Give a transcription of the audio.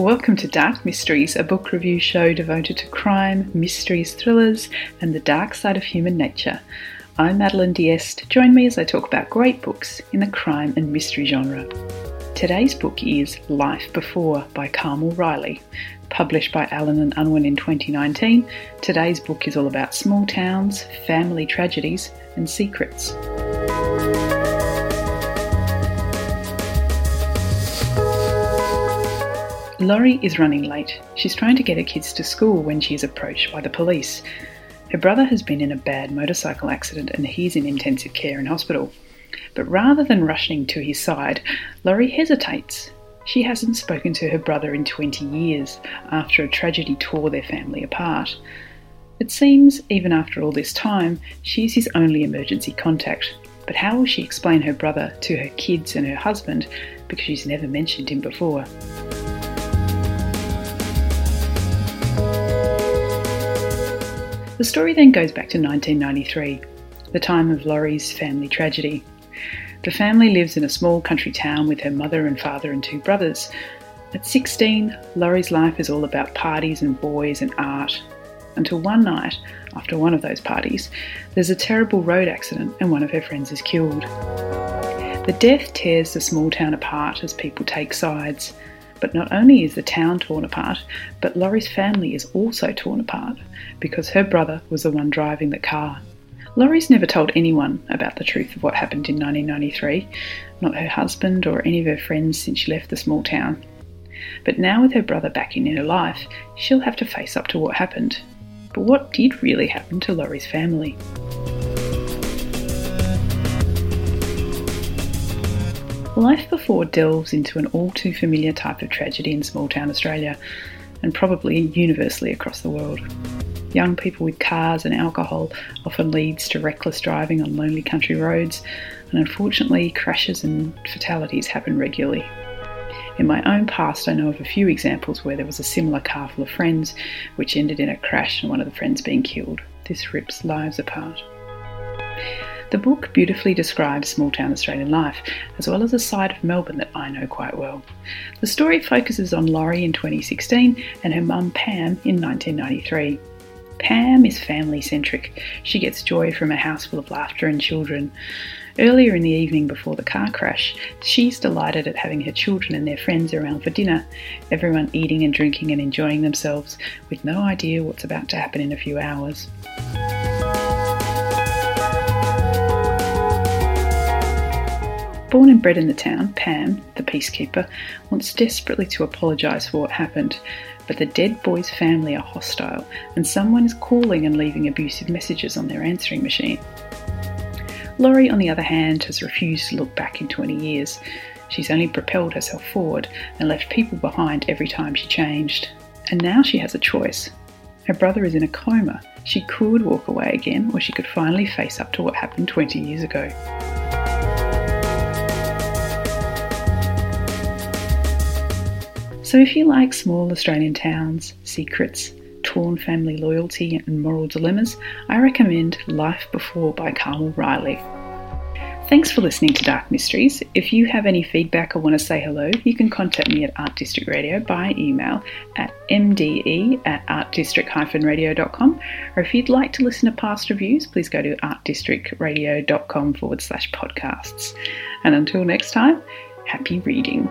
Welcome to Dark Mysteries, a book review show devoted to crime, mysteries, thrillers, and the dark side of human nature. I'm Madeline Diest. Join me as I talk about great books in the crime and mystery genre. Today's book is Life Before by Carmel Reilly. Published by Allen and Unwin in 2019, today's book is all about small towns, family tragedies, and secrets. Laurie is running late. She's trying to get her kids to school when she is approached by the police. Her brother has been in a bad motorcycle accident and he's in intensive care in hospital. But rather than rushing to his side, Laurie hesitates. She hasn't spoken to her brother in 20 years after a tragedy tore their family apart. It seems, even after all this time, she's his only emergency contact. But how will she explain her brother to her kids and her husband because she's never mentioned him before? The story then goes back to 1993, the time of Laurie's family tragedy. The family lives in a small country town with her mother and father and two brothers. At 16, Laurie's life is all about parties and boys and art. Until one night, after one of those parties, there's a terrible road accident and one of her friends is killed. The death tears the small town apart as people take sides. But not only is the town torn apart, but Laurie's family is also torn apart because her brother was the one driving the car. Laurie's never told anyone about the truth of what happened in 1993, not her husband or any of her friends since she left the small town. But now, with her brother back in her life, she'll have to face up to what happened. But what did really happen to Laurie's family? Life Before delves into an all too familiar type of tragedy in small town Australia, and probably universally across the world. Young people with cars and alcohol often leads to reckless driving on lonely country roads, and unfortunately, crashes and fatalities happen regularly. In my own past, I know of a few examples where there was a similar car full of friends which ended in a crash and one of the friends being killed. This rips lives apart. The book beautifully describes small town Australian life, as well as a side of Melbourne that I know quite well. The story focuses on Laurie in 2016 and her mum Pam in 1993. Pam is family centric. She gets joy from a house full of laughter and children. Earlier in the evening before the car crash, she's delighted at having her children and their friends around for dinner, everyone eating and drinking and enjoying themselves with no idea what's about to happen in a few hours. Born and bred in the town, Pam, the peacekeeper, wants desperately to apologise for what happened, but the dead boy's family are hostile and someone is calling and leaving abusive messages on their answering machine. Laurie, on the other hand, has refused to look back in 20 years. She's only propelled herself forward and left people behind every time she changed. And now she has a choice. Her brother is in a coma. She could walk away again, or she could finally face up to what happened 20 years ago. So, if you like small Australian towns, secrets, torn family loyalty, and moral dilemmas, I recommend Life Before by Carmel Reilly. Thanks for listening to Dark Mysteries. If you have any feedback or want to say hello, you can contact me at Art District Radio by email at mde at artdistrict-radio.com. Or if you'd like to listen to past reviews, please go to artdistrictradio.com forward slash podcasts. And until next time, happy reading.